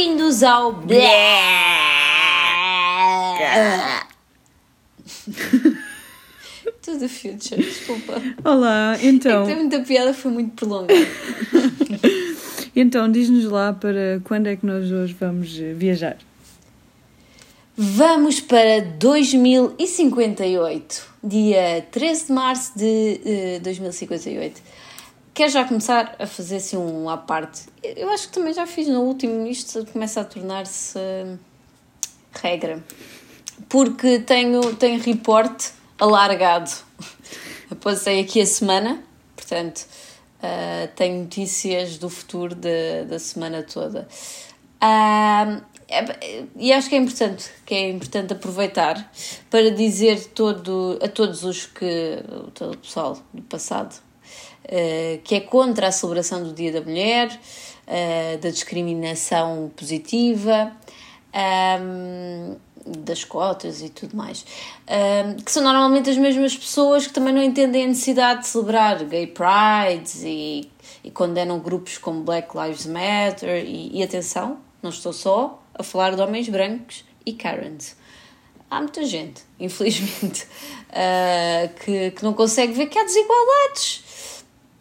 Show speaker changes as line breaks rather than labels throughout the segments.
Bem-vindos ao Tudo future, desculpa.
Olá, então.
É que tem muita piada, foi muito prolongado.
então, diz-nos lá para quando é que nós hoje vamos eh, viajar?
Vamos para 2058, dia 13 de março de uh, 2058. Quero já começar a fazer assim um à parte. Eu acho que também já fiz no último, isto começa a tornar-se regra. Porque tenho, tenho reporte alargado. Eu passei aqui a semana, portanto, uh, tenho notícias do futuro de, da semana toda. Uh, e acho que é importante, que é importante aproveitar para dizer todo, a todos os que, todo o pessoal do passado, que é contra a celebração do Dia da Mulher, uh, da discriminação positiva, um, das cotas e tudo mais, um, que são normalmente as mesmas pessoas que também não entendem a necessidade de celebrar gay prides e, e condenam grupos como Black Lives Matter e, e atenção, não estou só a falar de homens brancos e Karens. Há muita gente, infelizmente, uh, que, que não consegue ver que há desigualdades.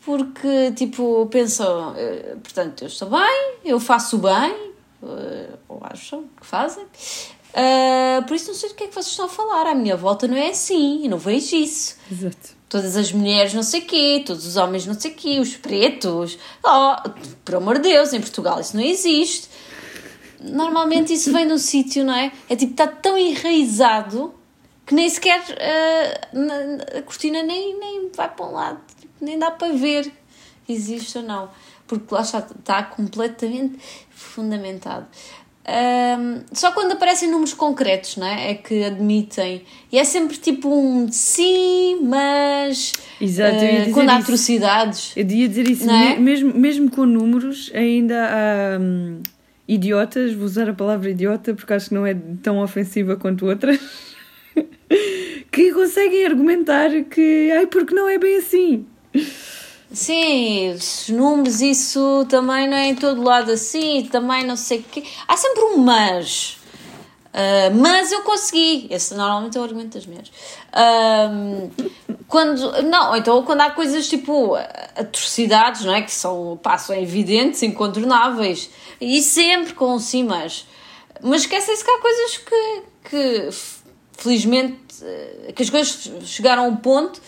Porque, tipo, pensam, uh, portanto, eu estou bem, eu faço bem, uh, ou acham que fazem, Uh, por isso não sei do que é que vocês estão a falar. À minha volta não é assim, eu não vejo isso.
Exato.
Todas as mulheres não sei quê, todos os homens não sei quê, os pretos. Oh, por amor de Deus, em Portugal isso não existe. Normalmente isso vem de um sítio, não é? É tipo, está tão enraizado que nem sequer uh, a cortina nem, nem vai para um lado, nem dá para ver existe ou não. Porque lá está, está completamente fundamentado. Um, só quando aparecem números concretos, não é? É que admitem. E é sempre tipo um sim, mas.
Exato,
uh, quando há isso. atrocidades.
Eu ia dizer isso, é? mesmo, mesmo com números, ainda há um, idiotas, vou usar a palavra idiota porque acho que não é tão ofensiva quanto outras, que conseguem argumentar que. Ai, porque não é bem assim.
Sim, os números, isso também não é em todo lado assim, também não sei o quê. Há sempre um mas. Uh, mas eu consegui. Esse normalmente é o argumento das mulheres. Uh, quando, não, então quando há coisas tipo atrocidades, não é? Que são, pá, são evidentes, incontornáveis. E sempre com sim, mas. Mas esquecem-se que há coisas que, que felizmente, que as coisas chegaram a um ponto.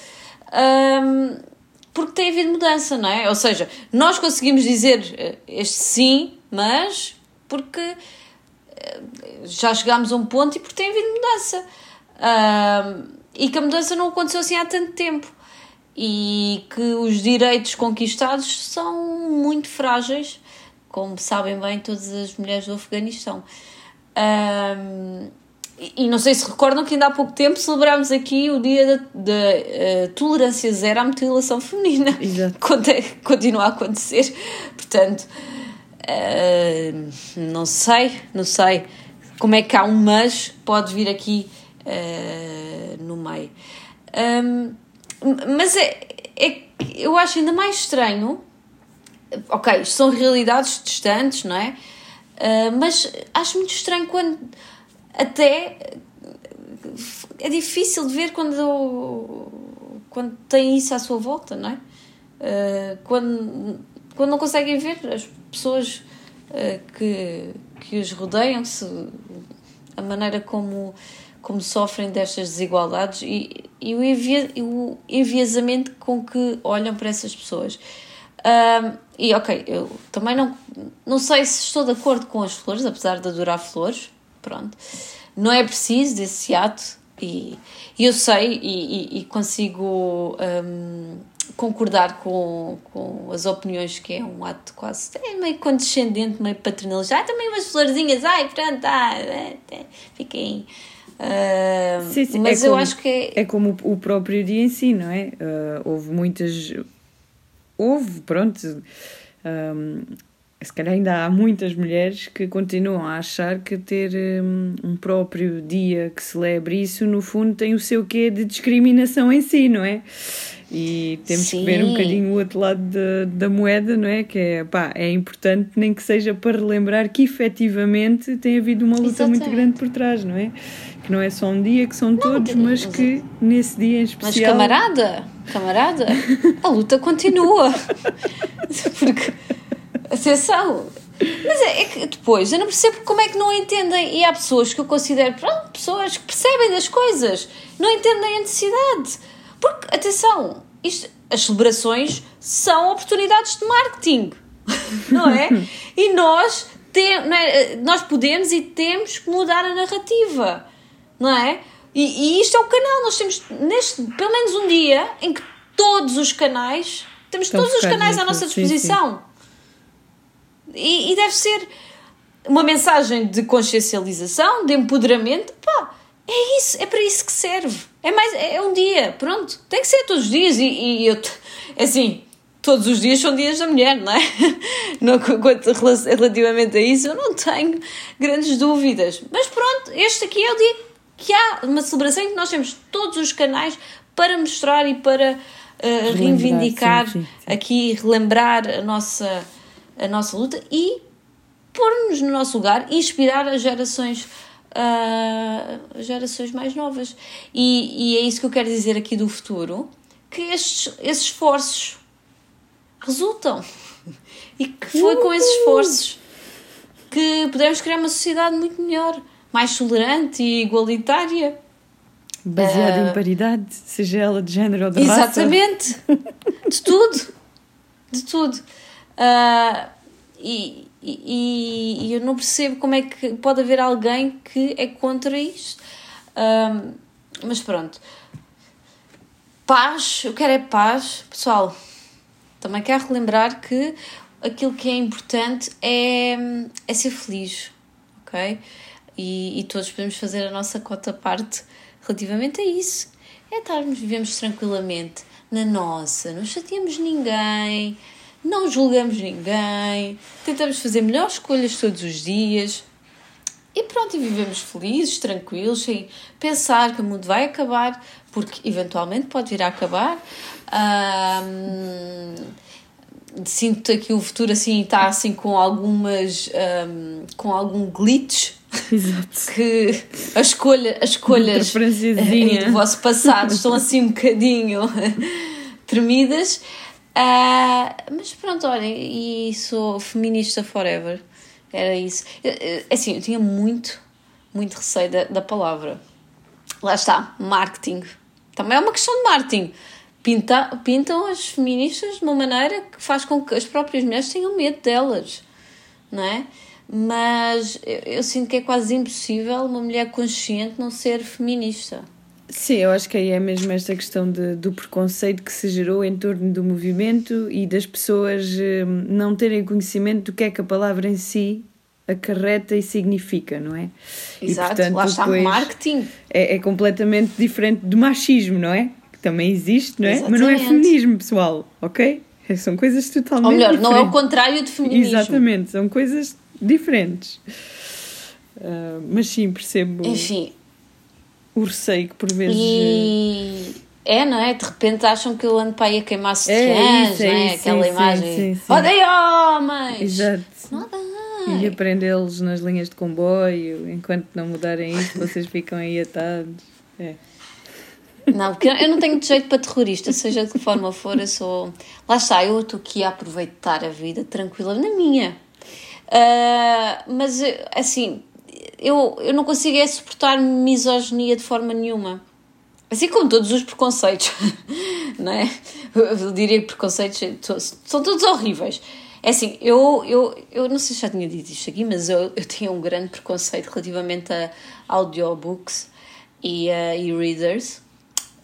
Um, porque tem havido mudança, não é? Ou seja, nós conseguimos dizer eh, este sim, mas porque eh, já chegámos a um ponto e porque tem havido mudança. Uh, e que a mudança não aconteceu assim há tanto tempo. E que os direitos conquistados são muito frágeis, como sabem bem todas as mulheres do Afeganistão. Uh, e não sei se recordam que ainda há pouco tempo celebrámos aqui o dia da, uh, tolerância zero à mutilação feminina.
Exato.
Continua a acontecer. Portanto, uh, não sei, não sei como é que há um mas pode vir aqui uh, no meio. Um, mas é, é, eu acho ainda mais estranho. Ok, são realidades distantes, não é? mas acho muito estranho quando até é difícil de ver quando, quando tem isso à sua volta, não é? Uh, quando, quando não conseguem ver as pessoas uh, que, que os rodeiam, se, a maneira como, como sofrem destas desigualdades e, e o, envia, o enviesamento com que olham para essas pessoas. Uh, e ok, eu também não, não sei se estou de acordo com as flores, apesar de adorar flores, Pronto. Não é preciso desse ato e, e eu sei e, e, consigo um, concordar com, com as opiniões que é um ato quase é meio condescendente, meio paternalista. Ah, também umas florzinhas, ai, pronto, ah, fiquem. Uh, sim, sim. Mas
é
eu
como,
acho que é...
é como o próprio dia em si, não é? Uh, houve muitas. Houve, pronto. Um, se calhar ainda há muitas mulheres que continuam a achar que ter um, um, próprio dia que celebre isso, no fundo, tem o seu quê de discriminação em si, não é? E temos Sim. que ver um bocadinho o outro lado da, da moeda, não é? Que é, pá, é importante nem que seja para relembrar que efetivamente tem havido uma luta Exatamente. muito grande por trás, não é? Que não é só um dia, que são não, todos, mas que nesse dia em especial.
Mas camarada, camarada, a luta continua. Porque, atenção, mas é, é, que depois eu não percebo como é que não entendem. E há pessoas que eu considero pronto, pessoas que percebem das coisas, não entendem a necessidade. Porque, atenção, isto, as celebrações são oportunidades de marketing, não é? e nós, tem, é? nós podemos e temos que mudar a narrativa, não é? E, e, isto é o canal, nós temos neste, pelo menos um dia em que todos os canais, temos Estão todos os canais à nossa disposição. Sim, sim. E, e deve ser uma mensagem de consciencialização, de empoderamento. Pá, é isso, é para isso que serve. É, mais, é um dia, pronto. Tem que ser todos os dias. E, e eu, é assim, todos os dias são dias da mulher, não é? No, quanto, relativamente a isso, eu não tenho grandes dúvidas. Mas pronto, este aqui é o dia que há uma celebração em que nós temos todos os canais para mostrar e para uh, reivindicar sim, sim, sim. aqui, relembrar a nossa a nossa luta e pôr-nos no nosso lugar e inspirar as gerações, uh, gerações mais novas. E, e é isso que eu quero dizer aqui do futuro, que estes, esses esforços resultam. E que foi com esses esforços que podemos criar uma sociedade muito melhor, mais tolerante e igualitária.
Baseada uh, em paridade, seja ela de género ou de
exatamente, raça. Exatamente, de tudo, de tudo. Uh, e, e, e, eu não percebo como é que pode haver alguém que é contra isto. Uh, mas pronto. Paz, eu quero é paz. Pessoal, também quero relembrar que aquilo que é importante é, é ser feliz, ok? E, e todos podemos fazer a nossa cota parte relativamente a isso. É estarmos, vivemos tranquilamente na nossa, não chateamos ninguém, não julgamos ninguém, tentamos fazer melhores escolhas todos os dias. E pronto, e vivemos felizes, tranquilos, sem pensar que o mundo vai acabar, porque eventualmente pode vir a acabar. Um, sinto que o futuro assim está assim com algumas um, com algum glitch. Exato. que a escolha, as escolhas do vosso passado estão assim um bocadinho tremidas Uh, mas pronto, olhem, e sou feminista forever. Era isso. Assim, eu tinha muito, muito receio da, da palavra. Lá está, marketing. Também é uma questão de marketing. Pinta, pintam as feministas de uma maneira que faz com que as próprias mulheres tenham medo delas, não é? Mas eu, eu sinto que é quase impossível uma mulher consciente não ser feminista.
Sim, eu acho que aí é mesmo esta questão de, do preconceito que se gerou em torno do movimento e das pessoas hum, não terem conhecimento do que é que a palavra em si acarreta e significa, não é?
Exato, e, portanto, lá está o marketing.
É, é completamente diferente do machismo, não é? Que também existe, não é? Exatamente. Mas não é feminismo, pessoal, ok? São coisas totalmente Ou melhor,
diferentes. não é o contrário de feminismo.
Exatamente, são coisas diferentes. Uh, mas sim, percebo.
Enfim,
o receio que por vezes.
E... É, não é? De repente acham que eu ando para aí a queimar sutiãs, é, é, não é? Aquela sim, imagem. Sim, sim, Odeio homens!
Exato. E aprendê-los nas linhas de comboio, enquanto não mudarem isto, vocês ficam aí atados. É.
Não, porque eu não tenho jeito para terrorista, seja de que forma for, eu sou. Lá está, eu estou aqui a aproveitar a vida tranquila na minha. Uh, mas, assim, eu, eu não consigo é suportar misoginia de forma nenhuma. Assim como todos os preconceitos, não é? Eu diria que preconceitos são todos horríveis. É assim, eu, eu, eu não sei se já tinha dito isto aqui, mas eu, eu tinha um grande preconceito relativamente a audiobooks e uh, e-readers.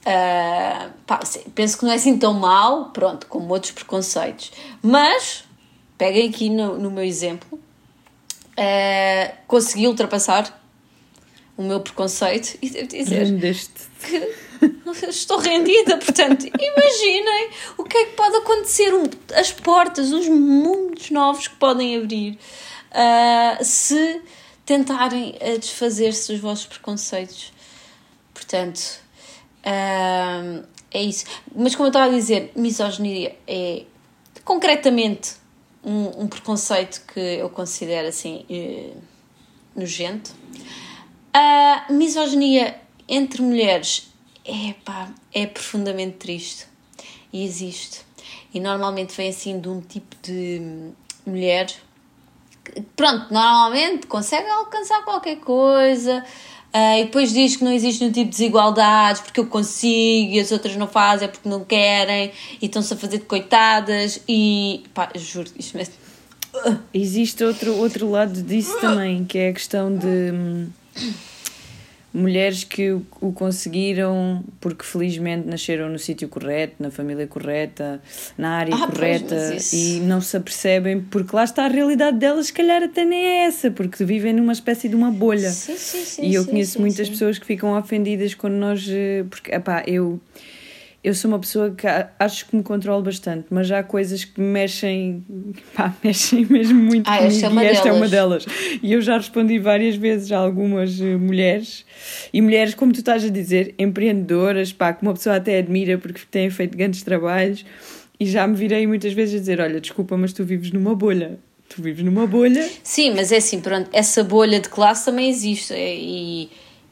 Uh, pá, penso que não é assim tão mal, pronto, como outros preconceitos. Mas, peguem aqui no, no meu exemplo, uh, consegui ultrapassar o meu preconceito e devo dizer que estou rendida. Portanto, imaginem o que é que pode acontecer, as portas, os mundos novos que podem abrir uh, se tentarem uh, desfazer-se dos vossos preconceitos. Portanto, uh, é isso. Mas como eu estava a dizer, misoginia é concretamente um, um preconceito que eu considero assim eh, nojento. A misoginia entre mulheres é, pá, é profundamente triste e existe. E normalmente vem assim de um tipo de mulher que, pronto, normalmente consegue alcançar qualquer coisa, Uh, e depois diz que não existe nenhum tipo de desigualdades porque eu consigo e as outras não fazem porque não querem e estão-se a fazer de coitadas e pá, juro, isto mesmo.
Existe outro, outro lado disso também, que é a questão de hum, mulheres que o, conseguiram porque felizmente nasceram no sítio correto, na família correta, na área ah, correta pois, e não se apercebem porque lá está a realidade delas, se calhar até nem é essa, porque vivem numa espécie de uma bolha.
Sim, sim, sim,
e eu conheço muitas pessoas que ficam ofendidas quando nós. Eh, porque, epá, eu eu sou uma pessoa que acho que me controlo bastante, mas há coisas que me mexem, pá, mexem mesmo muito
ah, esta é
e esta
delas.
é uma delas. E eu já respondi várias vezes a algumas uh, mulheres, e mulheres, como tu estás a dizer, empreendedoras, pá, que uma pessoa até admira porque têm feito grandes trabalhos, e já me virei muitas vezes a dizer, olha, desculpa, mas tu vives numa bolha. Tu vives numa bolha.
Sim, mas é assim, pronto, essa bolha de classe também existe, e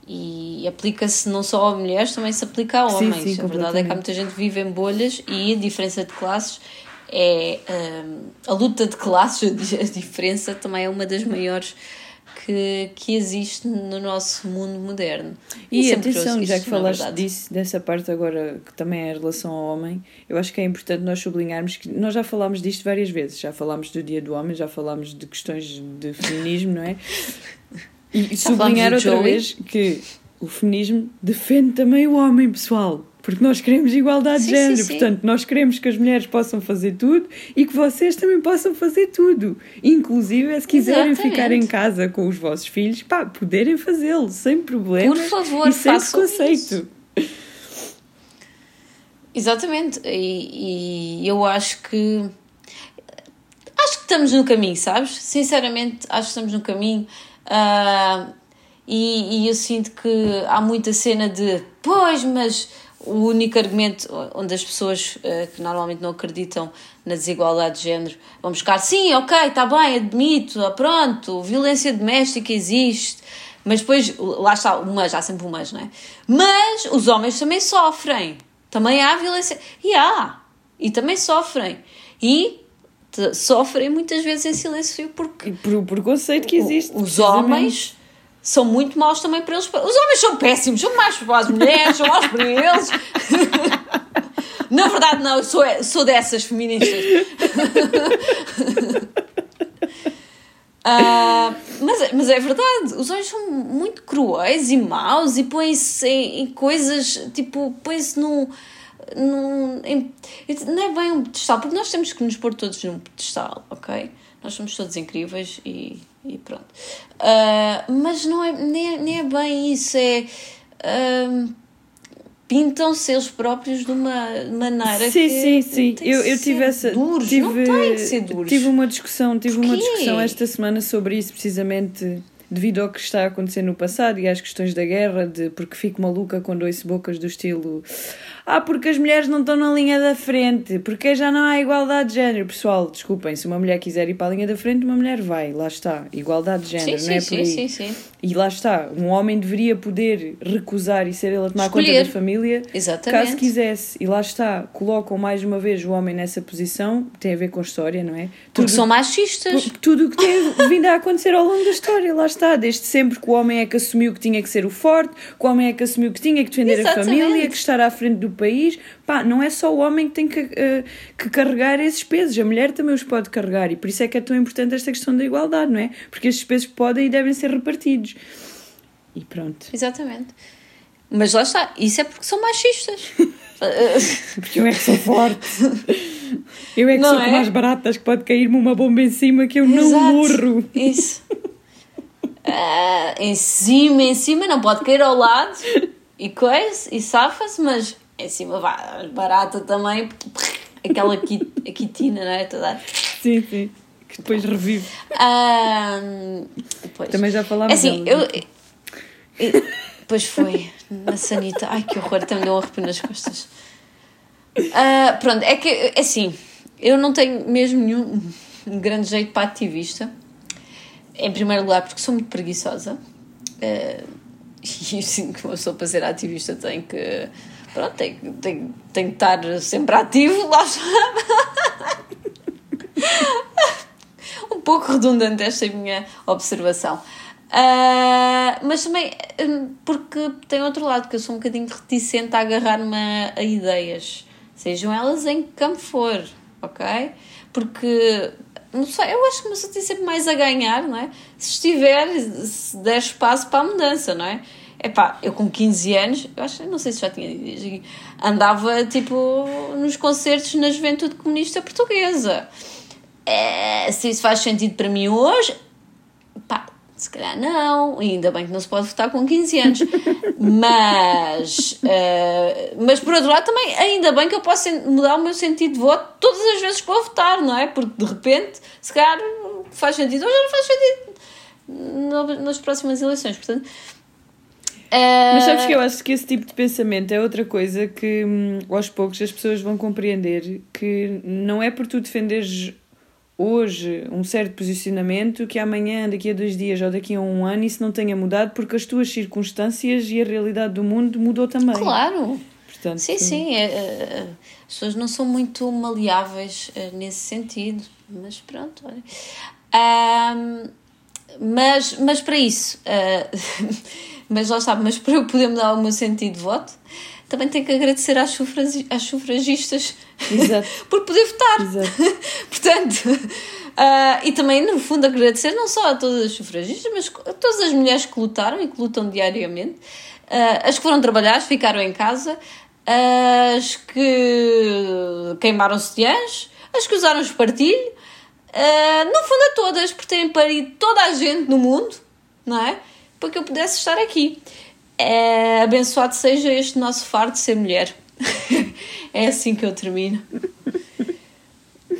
e aplica-se não só a mulheres, também se aplica a homens. Sim, sim, a verdade é que há muita gente que vive em bolhas e a diferença de classes é. Um, a luta de classes, a diferença também é uma das maiores que, que existe no nosso mundo moderno.
E, e atenção, já que falaste disso, dessa parte agora que também é em relação ao homem, eu acho que é importante nós sublinharmos que nós já falámos disto várias vezes. Já falámos do Dia do Homem, já falámos de questões de feminismo, não é? E sublinhar outra Joey. vez que o feminismo defende também o homem, pessoal. Porque nós queremos igualdade sim, de género, sim, sim. portanto, nós queremos que as mulheres possam fazer tudo e que vocês também possam fazer tudo. Inclusive, se quiserem Exatamente. ficar em casa com os vossos filhos, pá, poderem fazê-lo sem problemas Por favor, e sem preconceito.
Exatamente, e, e eu acho que acho que estamos no caminho, sabes? Sinceramente, acho que estamos no caminho. Uh, e, e eu sinto que há muita cena de pois, mas o único argumento onde as pessoas uh, que normalmente não acreditam na desigualdade de género vão buscar sim, ok, está bem, admito, ah, pronto, violência doméstica existe, mas depois, lá está, o mas, há sempre o mas, não é? Mas os homens também sofrem, também há violência, e há, e também sofrem, e sofrem muitas vezes em silêncio porque.
E por o preconceito que existe.
Os homens são muito maus também para eles. Os homens são péssimos, são maus para as mulheres, são maus para eles. Na verdade, não, eu sou, sou dessas feministas. Uh, mas, mas é verdade, os homens são muito cruéis e maus e põem-se em, em, coisas, tipo, põem-se num num, em, não é bem um pedestal, porque nós temos que nos pôr todos num pedestal, ok? Nós somos todos incríveis e, e pronto. Uh, mas não é, nem, é, nem é bem isso, é. Uh, pintam-se eles próprios de uma maneira
sim, que sim, sim. eu, eu tive essa duros, tive, não tem que ser duros. tive uma discussão tive uma discussão esta semana sobre isso precisamente devido ao que está a acontecer no passado e às questões da guerra de porque fico maluca quando ouço bocas do estilo ah, porque as mulheres não estão na linha da frente, porque já não há igualdade de género. Pessoal, desculpem, se uma mulher quiser ir para a linha da frente, uma mulher vai, lá está. Igualdade de género, sim, não é sim, por aí. Sim, sim, sim. E lá está, um homem deveria poder recusar e ser ele a tomar Escolher. conta da família, Exatamente. caso quisesse. E lá está, colocam mais uma vez o homem nessa posição, tem a ver com a história, não é?
Porque tudo, são machistas.
Tudo o que tem vindo a acontecer ao longo da história, lá está, desde sempre que o homem é que assumiu que tinha que ser o forte, que o homem é que assumiu que tinha que defender Exatamente. a família, que estar à frente do país. Pá, não é só o homem que tem que, uh, que carregar esses pesos, a mulher também os pode carregar e por isso é que é tão importante esta questão da igualdade, não é? Porque esses pesos podem e devem ser repartidos. E pronto.
Exatamente. Mas lá está, isso é porque são machistas.
porque eu é que sou forte. Eu é que não sou é? mais baratas que pode cair-me uma bomba em cima que eu Exato. não morro.
Isso. Uh, em cima, em cima, não pode cair ao lado e coisa, e safa-se, mas em cima vai, barata também, aquela quitina, não é? Toda.
Sim, sim. Que depois revive.
Um,
Também já falámos
é assim, dela. eu, eu, Pois foi, na sanita. Ai que horror, me deu um arrepio nas costas. Uh, pronto, é que, é assim, eu não tenho mesmo nenhum grande jeito para ativista. Em primeiro lugar, porque sou muito preguiçosa. Uh, e sinto que uma pessoa para ser ativista tem que. Pronto, tem, tem, tem que estar sempre ativo, lá um pouco redundante esta minha observação. Uh, mas também hum, porque tem outro lado, que eu sou um bocadinho reticente a agarrar-me a ideias, sejam elas em que campo for, ok? Porque não sei, eu acho que uma pessoa tem sempre mais a ganhar, não é? Se estiver, se der espaço para a mudança, não é? Epá, eu com 15 anos, eu acho, não sei se já tinha dito, andava tipo nos concertos na juventude comunista portuguesa. É, se isso faz sentido para mim hoje, se calhar não, ainda bem que não se pode votar com 15 anos. mas, uh, mas por outro lado, também ainda bem que eu posso mudar o meu sentido de voto todas as vezes que vou votar, não é? Porque de repente, se calhar faz sentido, hoje não faz sentido nas próximas eleições. Portanto,
mas sabes que eu acho que esse tipo de pensamento é outra coisa que hum, aos poucos as pessoas vão compreender que não é por tu defenderes hoje um certo posicionamento que amanhã, daqui a dois dias ou daqui a um ano isso não tenha mudado porque as tuas circunstâncias e a realidade do mundo mudou também.
Claro! Portanto, sim, sim. É, é, as pessoas não são muito maleáveis é, nesse sentido, mas pronto, olha. Um, mas, mas para isso, uh, mas lá está, mas para eu poder mudar o meu sentido de voto, também tenho que agradecer às, sufragi às sufragistas por poder votar. Portanto, uh, e também, no fundo, agradecer não só a todas as sufragistas, mas a todas as mulheres que lutaram e que lutam diariamente, uh, as que foram trabalhar, ficaram em casa, as que queimaram sutiãs, as que usaram espartilho, uh, no fundo a todas, por terem parido toda a gente no mundo, não é? Para que eu pudesse estar aqui. É, abençoado seja este nosso fardo ser mulher. é assim que eu termino.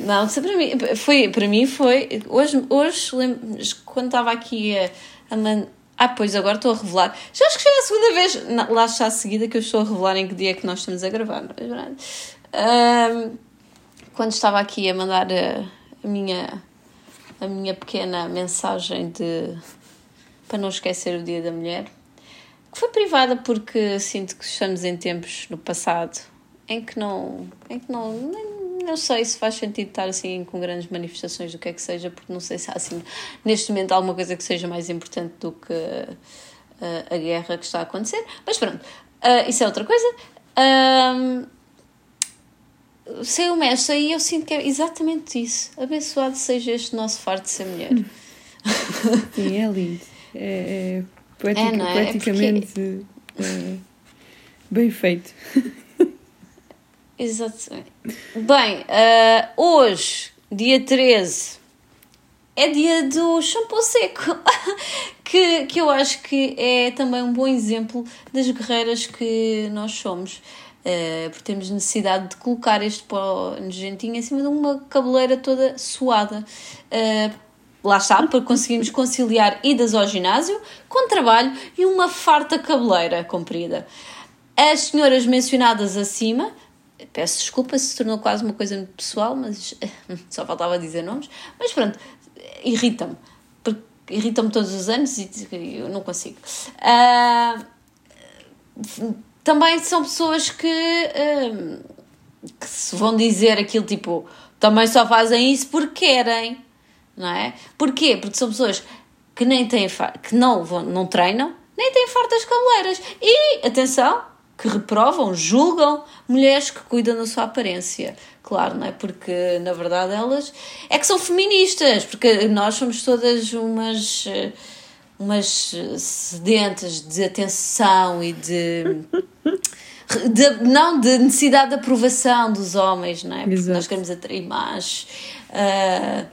Não, para mim foi, para mim foi hoje, hoje quando estava aqui a, a man... Ah, pois agora estou a revelar. Já acho que já é a segunda vez, não, lá está a seguida, que eu estou a revelar em que dia é que nós estamos a gravar. Um, quando estava aqui a mandar a, a, minha, a minha pequena mensagem de para não esquecer o Dia da Mulher, foi privada porque sinto que estamos em tempos no passado em que não. em que não. Nem, não sei se faz sentido estar assim com grandes manifestações do que é que seja, porque não sei se há assim, neste momento, alguma coisa que seja mais importante do que uh, a guerra que está a acontecer. Mas pronto, uh, isso é outra coisa. Um, sei o mestre aí eu sinto que é exatamente isso. Abençoado seja este nosso fardo de ser mulher.
Sim, é lindo. É, é Poética, é, não é? Poeticamente é porque... é, bem feito.
Exatamente. Bem, uh, hoje, dia 13, é dia do shampoo seco, que, que eu acho que é também um bom exemplo das guerreiras que nós somos. Uh, porque temos necessidade de colocar este pó nojentinho em cima de uma cabeleira toda suada. Uh, Lá está, para conseguirmos conciliar idas ao ginásio com trabalho e uma farta cabeleira comprida. As senhoras mencionadas acima, peço desculpa se tornou quase uma coisa muito pessoal, mas só faltava dizer nomes, mas pronto, irritam-me. Irritam-me todos os anos e eu não consigo. Uh, também são pessoas que, uh, que se vão dizer aquilo tipo também só fazem isso porque querem não é? Porquê? Porque são pessoas que nem têm que não, vão, não treinam, nem têm fartas cabeleiras. E, atenção, que reprovam, julgam mulheres que cuidam da sua aparência. Claro, não é? Porque, na verdade, elas é que são feministas, porque nós somos todas umas umas sedentas de atenção e de, de, não de necessidade de aprovação dos homens, não é? Porque Exato. nós queremos atrair mais. Uh,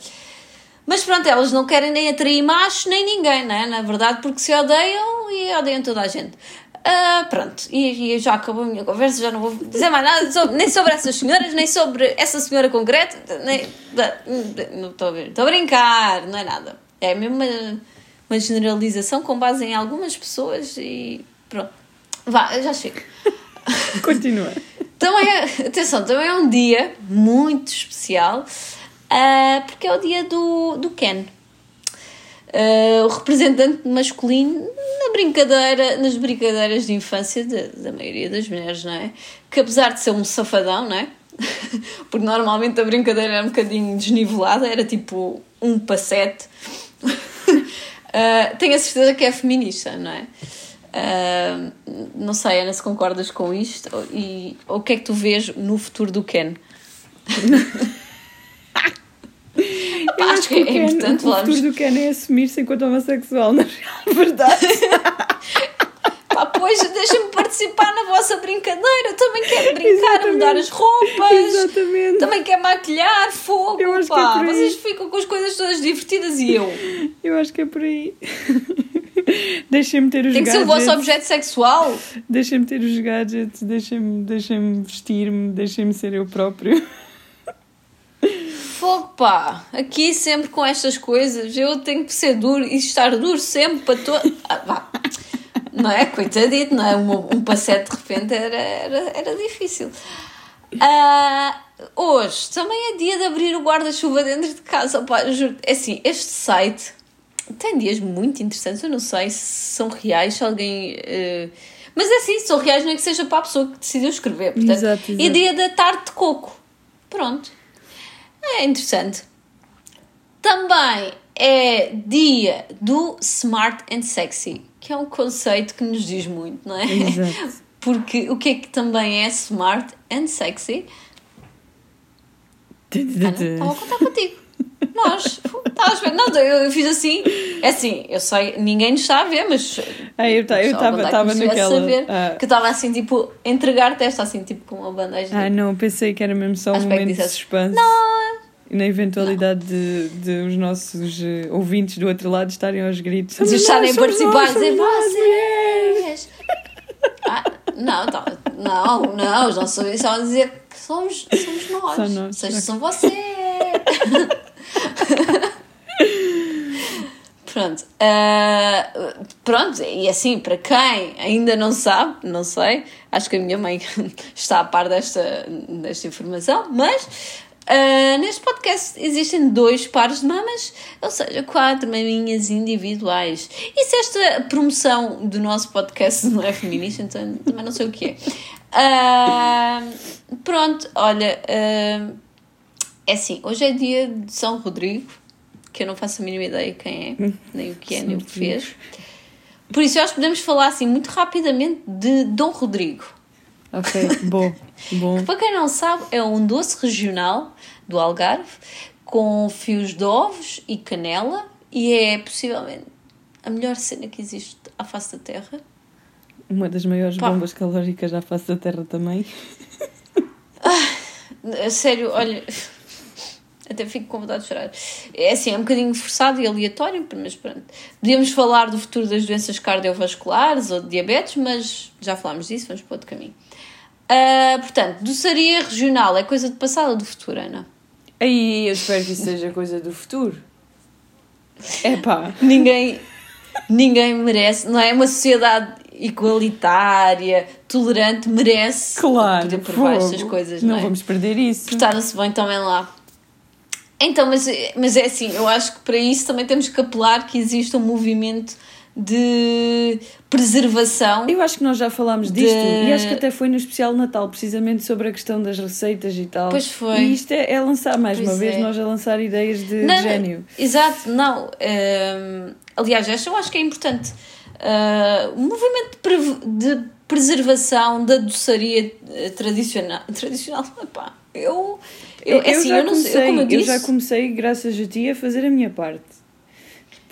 mas pronto, elas não querem nem atrair machos nem ninguém, né? na verdade, porque se odeiam e odeiam toda a gente. Uh, pronto, e, e, já acabou a minha conversa, já não vou dizer mais nada sobre, nem sobre essas senhoras, nem sobre essa senhora concreta, nem. Não estou a ver, estou a brincar, não é nada. É mesmo uma, uma generalização com base em algumas pessoas e pronto. Vá, já chego.
Continua.
também é, atenção, também é um dia muito especial, uh, porque é o dia do, do Ken. Uh, o representante masculino na brincadeira, nas brincadeiras de infância de, da maioria das mulheres, não é? Que apesar de ser um safadão, não é? Porque normalmente a brincadeira era um bocadinho desnivelada, era tipo um passete. uh, tenho a certeza que é feminista, não é? Uh, não sei, Ana, se concordas com isto e ou o que é que tu vês no futuro do Ken?
Eu acho, que, é Ken, importante falarmos. O futuro do Ken é assumir-se enquanto homossexual, na verdade.
Pá, pois deixa-me participar na vossa brincadeira. Eu também quero brincar, Exatamente. mudar as roupas. Exatamente. Também quero maquilhar, fogo. Eu acho pá. Que é Vocês ficam com as coisas todas divertidas e eu.
Eu acho que é por aí. Deixem-me ter os
Tem que gadgets. ser o vosso objeto sexual.
Deixem-me ter os gadgets, deixem-me deixem vestir-me, deixem-me ser eu próprio.
Fogo, pá! Aqui sempre com estas coisas, eu tenho que ser duro e estar duro sempre para todo. Ah, não é? Coitadito, não é? Um, um passete de repente era, era, era difícil. Uh, hoje também é dia de abrir o guarda-chuva dentro de casa. Pá, juro, é assim, este site tem dias muito interessantes. Eu não sei se são reais, se alguém. Uh, mas é assim, são reais, nem é que seja para a pessoa que decidiu escrever. Portanto, exato, exato. E dia da tarde de coco. Pronto. É interessante. Também é dia do Smart and Sexy, que é um conceito que nos diz muito, não é? Exato. Porque o que é que também é smart and sexy? Estava a contar contigo. Nós, estavas ver? Não, eu, eu fiz assim, é assim, eu sei, ninguém nos está a ver, mas.
Ah, eu estava naquela.
Saber, ah. Que eu estava assim, tipo, entregar-te esta assim, tipo, com uma bandeja.
Ah, não, pensei que era mesmo só um momento de suspense. Não, na eventualidade de, de, os nossos uh, ouvintes do outro lado estarem aos gritos. De estarem a participar e dizer vocês!
ah, não, tá, não, não, os nossos ouvintes estavam a dizer que somos, somos nós. São nós. Vocês são vocês! Pronto. Uh, pronto, e assim, para quem ainda não sabe, não sei, acho que a minha mãe está a par desta, desta informação, mas uh, neste podcast existem dois pares de mamas, ou seja, quatro maminhas individuais. E se esta promoção do nosso podcast não é feminista, então também não sei o que é. Uh, pronto, olha, é assim, hoje é dia de São Rodrigo que eu não faço a mínima ideia quem é, nem o que é, nem o que fez. Por isso, acho que podemos falar assim muito rapidamente de Dom Rodrigo.
Ok, bom, bom.
Para quem não sabe, é um doce regional do Algarve com fios de ovos e canela e é possivelmente a melhor cena que existe à face da Terra.
Uma das maiores Pá. bombas calóricas à face da Terra também.
Ah, sério, olha, até fico com vontade de chorar. É assim, é um bocadinho forçado e aleatório, mas pronto. Podíamos falar do futuro das doenças cardiovasculares ou de diabetes, mas já falámos disso, vamos para outro caminho. Uh, portanto, doçaria regional é coisa do passado ou do futuro, Ana?
Aí, eu espero que isso seja coisa do futuro. É pá.
ninguém, ninguém merece, não é? Uma sociedade igualitária, tolerante, merece
claro, poder provar estas coisas. Não, não é? vamos perder isso.
Portaram-se bem também lá. Então, mas, mas é assim, eu acho que para isso também temos que apelar que exista um movimento de preservação.
Eu acho que nós já falámos de... disto e acho que até foi no especial Natal, precisamente sobre a questão das receitas e tal. Pois foi. E isto é, é lançar mais pois uma vez, é. nós a lançar ideias de, não, gênio.
Exato, não. Um, aliás, esta eu acho que é importante. Uh, o movimento de, de preservação da doçaria eh, tradicional. Tradicional, epá, eu eu,
eu, assim, já eu, comecei, sei, eu, eu, já comecei, graças a ti, a fazer a minha parte.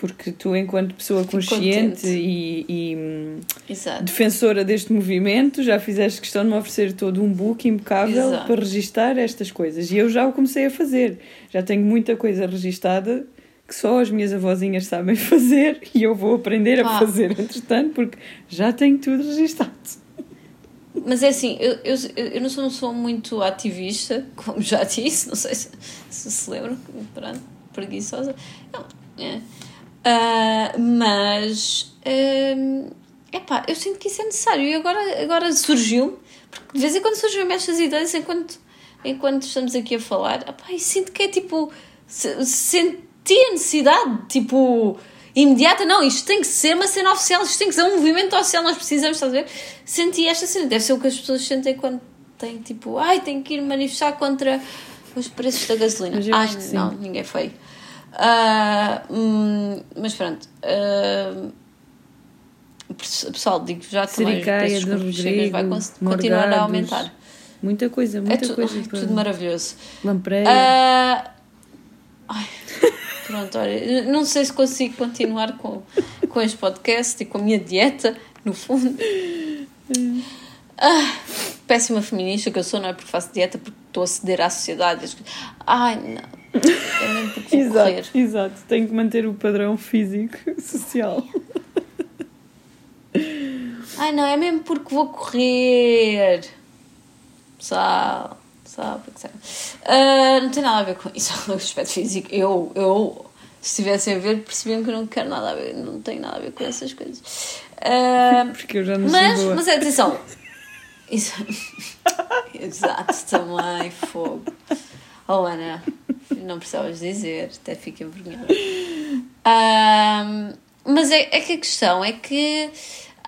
Porque tu, enquanto pessoa consciente e, e defensora deste movimento, já fizeste questão de me oferecer todo um book impecável Exato. para registar estas coisas. E eu já o comecei a fazer. Já tenho muita coisa registada que só as minhas avózinhas sabem fazer e eu vou aprender a fazer, entretanto, porque já tenho tudo registado.
Mas é assim, eu, eu, eu não, sou, não sou muito ativista, como já disse, não sei se se, se lembram, pronto, preguiçosa. Não, é. Uh, mas uh, epá, eu sinto que isso é necessário e agora, agora surgiu, porque de vez em quando surgem estas ideias enquanto, enquanto estamos aqui a falar, epá, e sinto que é tipo, se, senti a necessidade, tipo, imediata, não, isto tem que ser uma cena oficial, isto tem que ser um movimento oficial, nós precisamos, estás a ver? Senti esta cena, deve ser o que as pessoas sentem quando têm tipo, ai, tenho que ir manifestar contra os preços da gasolina. Ai, não, ninguém foi. Uh, hum, mas pronto. Uh, pessoal, digo já os preços do Rodrigo, vai continuar a aumentar.
Muita coisa, muita
é tu,
coisa.
Tudo maravilhoso.
Lampreia.
Uh, ai, pronto, olha, não sei se consigo continuar com, com este podcast e com a minha dieta, no fundo. Ah, péssima feminista que eu sou, não é porque faço dieta, porque estou a ceder à sociedade. Ai, não. É mesmo porque
exato,
correr.
exato, tenho que manter o padrão físico, social.
Ai, não, é mesmo porque vou correr. Pessoal, sabe, sabe. Uh, não tem nada a ver com isso, o aspecto físico. Eu, eu, se estivessem a ver, percebiam que eu não quero nada a ver, não tenho nada a ver com essas coisas. Uh,
porque eu já não
mas,
boa.
mas atenção. Isso, exato, também, fogo. Oh, Ana, não precisavas dizer, até fico envergonhada. Um, mas é, é que a questão é que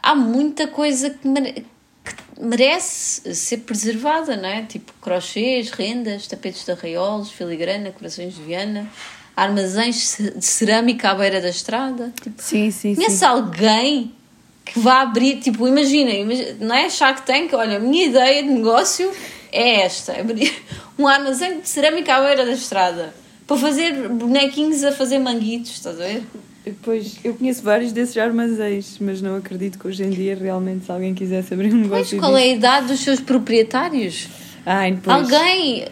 há muita coisa que, mere, que merece ser preservada, não é? Tipo crochês, rendas, tapetes de arraiolos, filigrana, corações de Viana, armazéns de cerâmica à beira da estrada. Tipo,
sim, sim,
conhece
sim.
alguém que vá abrir, tipo, imagina, imagina, não é Shark Tank, olha, a minha ideia de negócio é esta, um armazém de cerâmica à beira da estrada, para fazer bonequinhos a fazer manguitos, estás a ver?
Pois, eu conheço vários desses armazéns, mas não acredito que hoje em dia realmente se alguém quisesse abrir um negócio
Mas qual é a idade dos seus proprietários?
Ai.
Alguém,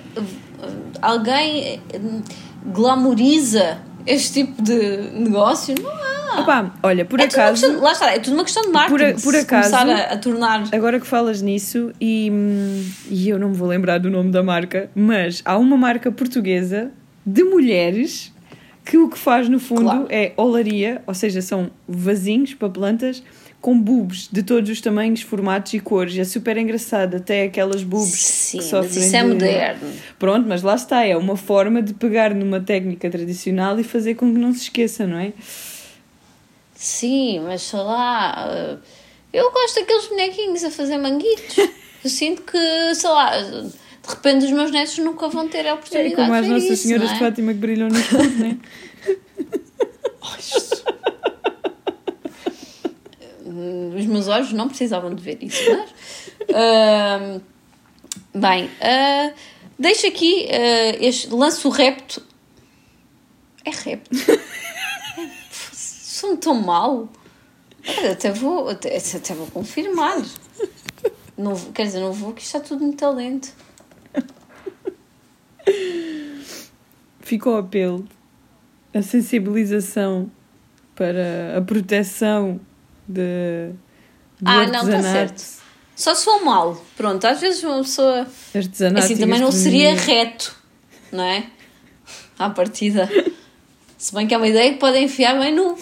alguém glamoriza este tipo de negócio? Não há.
Opa, olha, por
é
acaso.
Questão, lá está, é tudo uma questão de marketing.
Por, por acaso.
Começar a, a, tornar.
Agora que falas nisso, e, e eu não me vou lembrar do nome da marca, mas há uma marca portuguesa de mulheres que o que faz no fundo claro. é olaria, ou seja, são vasinhos para plantas com bulbos de todos os tamanhos, formatos e cores. É super engraçado, até aquelas bulbos
Sim,
que sofrem
mas isso é
de...
moderno.
Pronto, mas lá está, é uma forma de pegar numa técnica tradicional e fazer com que não se esqueça, não é?
Sim, mas sei lá, eu gosto daqueles bonequinhos a fazer manguitos. eu sinto que, sei lá, de repente os meus netos nunca vão ter a oportunidade
é como as
de ver
Nossas
isso,
Senhoras
é?
de Fátima que brilham no escuro, não é?
Os meus olhos não precisavam de ver isso, mas. uh, bem, uh, deixo aqui uh, este. Lanço o repto. É repto? Sou tão mal. Até vou, até, até vou confirmar. Não, quer dizer, não vou, que está tudo muito talento.
Ficou o apelo, a sensibilização para a proteção de, do
ah,
artesanato.
não, está certo. Só se for mal. Pronto, às vezes uma pessoa.
Artesanato
assim também não seria reto, não é? À partida. Se bem que é uma ideia que pode enfiar bem no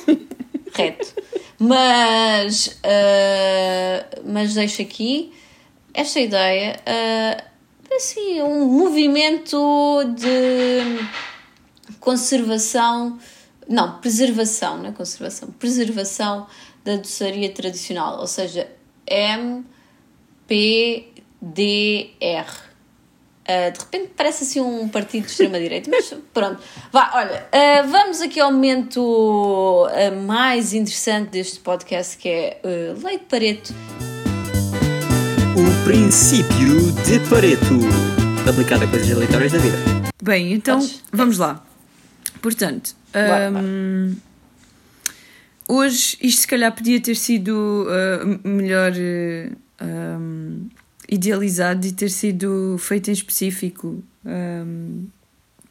reto. Mas, uh, mas deixo aqui esta ideia, uh, assim, um movimento de conservação, não, preservação, não é conservação, preservação da doçaria tradicional, ou seja, MPDR. Uh, de repente parece assim um partido de extrema-direita, mas pronto. Vá, olha, uh, vamos aqui ao momento uh, mais interessante deste podcast que é Lei de Pareto.
O princípio de Pareto, aplicado a coisas aleatórias da vida.
Bem, então Podes? vamos lá. Portanto, um, hoje isto se calhar podia ter sido melhor. Um, idealizado e ter sido feito em específico um,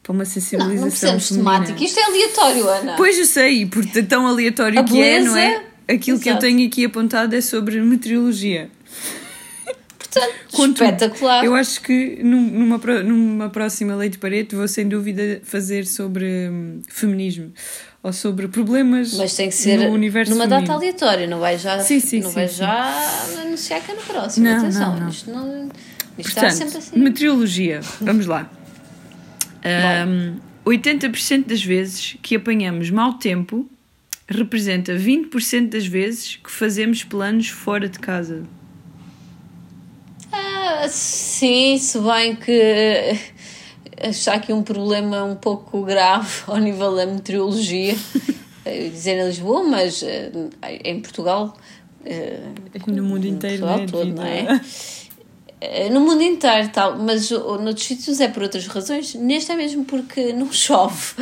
para uma sensibilização. Não, não
precisamos temática, isto é aleatório, Ana.
Pois eu sei, porque tão aleatório a que beleza, é, não é? Aquilo exato. que eu tenho aqui apontado é sobre meteorologia.
Portanto, Contudo, espetacular.
Eu acho que numa, numa próxima lei de Pareto vou sem dúvida fazer sobre hum, feminismo. Ou sobre problemas
Mas tem que ser
no universo
numa
feminino.
data aleatória, não vai já,
Sim, sim,
não
sim,
vai já anunciar que é no próximo.
Não,
Atenção,
não, não.
isto não. Isto está
Portanto,
sempre assim.
meteorologia, vamos lá. Ahm, 80% das vezes que apanhamos mau tempo representa 20% das vezes que fazemos planos fora de casa.
Ah, sim, se bem que está aqui um problema um pouco grave ao nível da meteorologia. Ia dizer em Lisboa, mas eh, em Portugal. eh,
No mundo inteiro,
Portugal
né,
todo, não é? Eh, No mundo inteiro, tal, mas noutros sítios é por outras razões. Neste é mesmo porque não chove.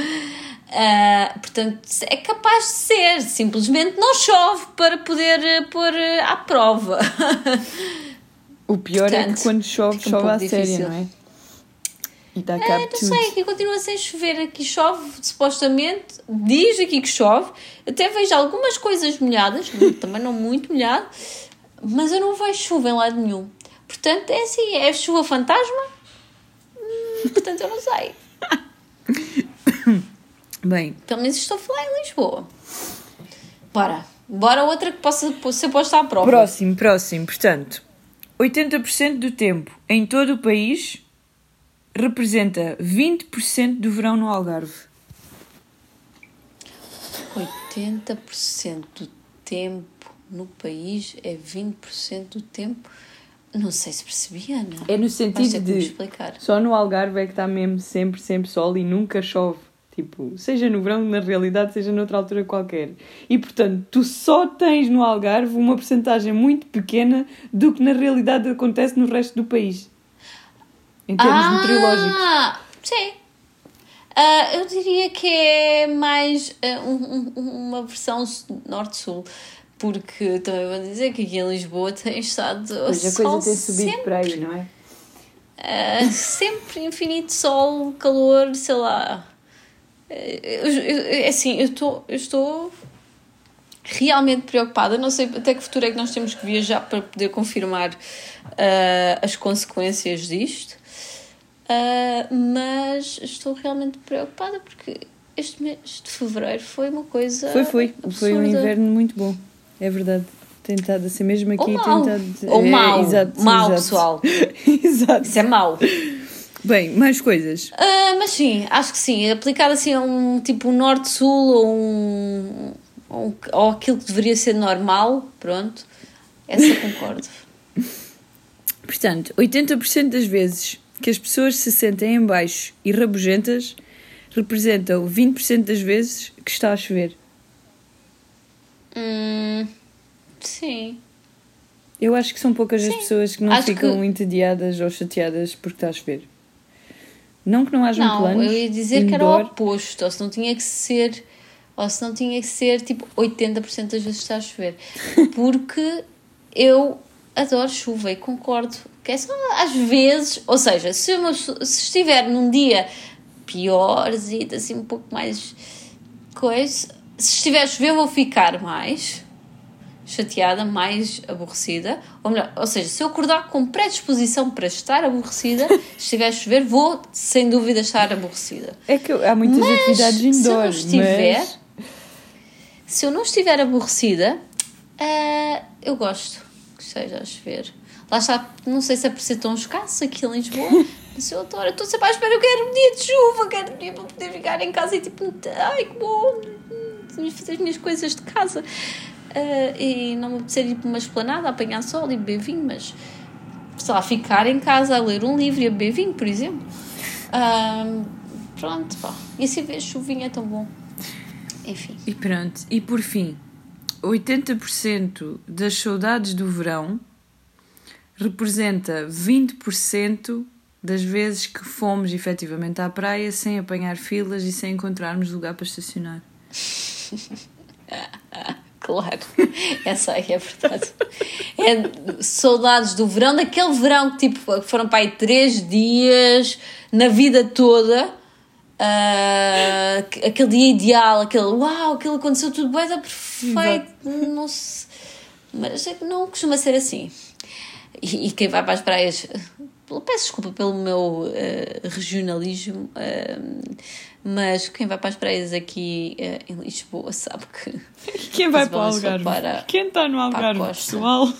Ah, portanto, é capaz de ser, simplesmente não chove para poder eh, pôr eh, à prova.
O pior é
Portanto,
que quando chove,
um
chove
pouco
à séria, não é? E dá cabo
Não
tudo.
sei, aqui continua sem chover, aqui chove, supostamente, diz aqui que chove, até vejo algumas coisas molhadas, também não muito molhado, mas eu não vejo chuva em lado nenhum. Portanto, é assim, é chuva fantasma? Hum, portanto, eu não sei.
Bem,
Pelo menos estou a falar em Lisboa. Bora, bora outra que possa ser posta à prova.
próximo, próximo. Portanto, 80% do tempo em todo o país representa 20% do verão no Algarve.
80% do tempo no país é 20% do tempo. Não sei se percebi, Ana.
É no sentido de
explicar.
só no Algarve é que está mesmo sempre, sempre sol e nunca chove. Tipo, seja no verão, na realidade, seja noutra altura qualquer. E portanto, tu só tens no Algarve uma porcentagem muito pequena do que na realidade acontece no resto do país. Em termos meteorológicos.
Ah, sim. Ah, eu diria que é mais ah, um- um- uma versão norte-sul. Porque também vou dizer que aqui em Lisboa tem estado
Pois a coisa tem subido
sempre,
para aí, não é?
ah, sempre infinito sol, calor, sei lá. Eu- eu- É assim, eu estou, eu estou realmente preocupada. Não sei até que futuro é que nós temos que viajar para poder confirmar ah, as consequências disto. Ah, mas estou realmente preocupada porque este mês de fevereiro foi uma coisa.
Foi, foi. Foi um
absurda.
inverno muito bom. É verdade. Tentado a ser mesmo aqui.
Ou mau.
Tentado...
Ou
é,
mau.
Exato,
mau,
exato.
pessoal.
exato.
Isso é mau.
Bem, mais coisas.
Ah, mas sim, acho que sim. Aplicado assim a um tipo um norte-sul ou um, ou um- ou aquilo que deveria ser normal, pronto. Essa eu concordo.
Portanto, 80% das vezes que as pessoas se sentem em baixo e rabugentas representam 20% das vezes que está a chover.
Hum, sim.
Eu acho que são poucas as
Sim.
pessoas que não
Acho
ficam
que-
entediadas ou chateadas porque está a chover. Não que não hajam
Não,
planos.
eu ia dizer que era o
indoor.
oposto, ou se não tinha que ser, ou se não tinha que ser tipo 80% das vezes está a chover. Porque eu adoro chuva e concordo que é só às vezes, ou seja, se, uma se estiver num dia piorzinho, assim um pouco mais coisa, se estiver a chover vou ficar mais chateada, mais aborrecida, ou melhor, ou seja, se eu acordar com predisposição para estar aborrecida, se estiver a chover, vou sem dúvida estar aborrecida.
É que há muitas
Mas,
atividades
se eu
indoor,
não estiver,
mas...
se eu não estiver aborrecida, ah, eu gosto esteja a chover. Lá está, não sei se é por ser tão escasso aqui em Lisboa, mas eu adoro, estou sempre à espera, eu quero um dia de chuva, quero um dia para poder ficar em casa e tipo, ai que bom, fazer as minhas coisas de casa. Ah, e não me apetecer ir para uma esplanada apanhar sol e beber vinho, mas sei lá, ficar em casa a ler um livro e a beber vinho, por exemplo. Ah, pronto, pá. E assim ver chuvinha é tão bom. Enfim.
E pronto. E por fim, 80% das saudades do verão representa 20% das vezes que fomos efetivamente à praia sem apanhar filas e sem encontrarmos lugar para estacionar.
Claro, essa aí é verdade. É saudades do verão, daquele verão que tipo, foram para aí três dias na vida toda. Ah, aquele dia ideal, aquele uau, aquilo aconteceu tudo bem, está perfeito. Não se- mas é que não costuma ser assim. E, e quem vai para as praias peço desculpa pelo meu uh, regionalismo, uh, mas quem vai para as praias aqui uh, em Lisboa sabe que.
Quem vai para o Algarve? Para, quem está no Algarve, pessoal?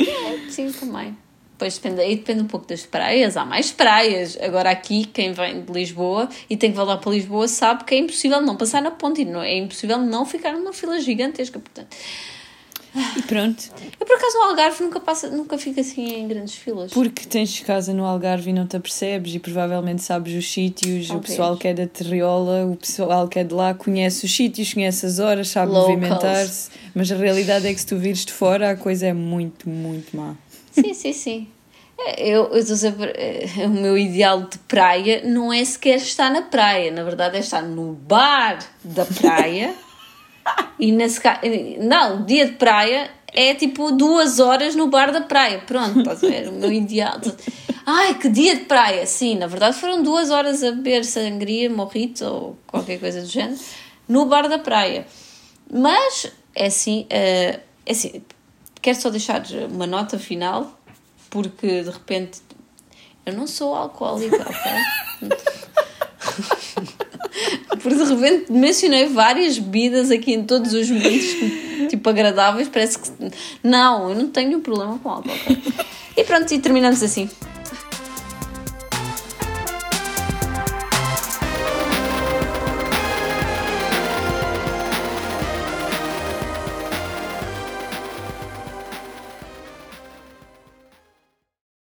É, sim, também. Pois depende, aí depende um pouco das praias, há mais praias. Agora aqui, quem vem de Lisboa e tem que voltar para Lisboa sabe que é impossível não passar na ponte e não, é impossível não ficar numa fila gigantesca. Portanto,
e pronto.
Eu por acaso no Algarve nunca, passa, nunca fico assim em grandes filas.
Porque tens casa no Algarve e não te apercebes e provavelmente sabes os sítios, o pessoal que é da Terriola, o pessoal que é de lá conhece os sítios, conhece as horas, sabe movimentar-se, mas a realidade é que se tu vires de fora a coisa é muito, muito má.
Sim, sim, sim. É, eu, eu estou sempre, é, o meu ideal de praia não é sequer estar na praia, na verdade é estar no bar da praia e nesse caso, não, dia de praia é tipo duas horas no bar da praia. Pronto, estás a ver? O meu ideal. Ai, que dia de praia! Sim, na verdade foram duas horas a beber sangria, morrito ou qualquer coisa do género no bar da praia. Mas é assim, é assim quero só deixar uma nota final, porque de repente eu não sou alcoólica, ok? Porque de repente mencionei várias bebidas aqui em todos os momentos, tipo agradáveis. Parece que. Não, eu não tenho problema com álcool. E pronto, e terminamos assim.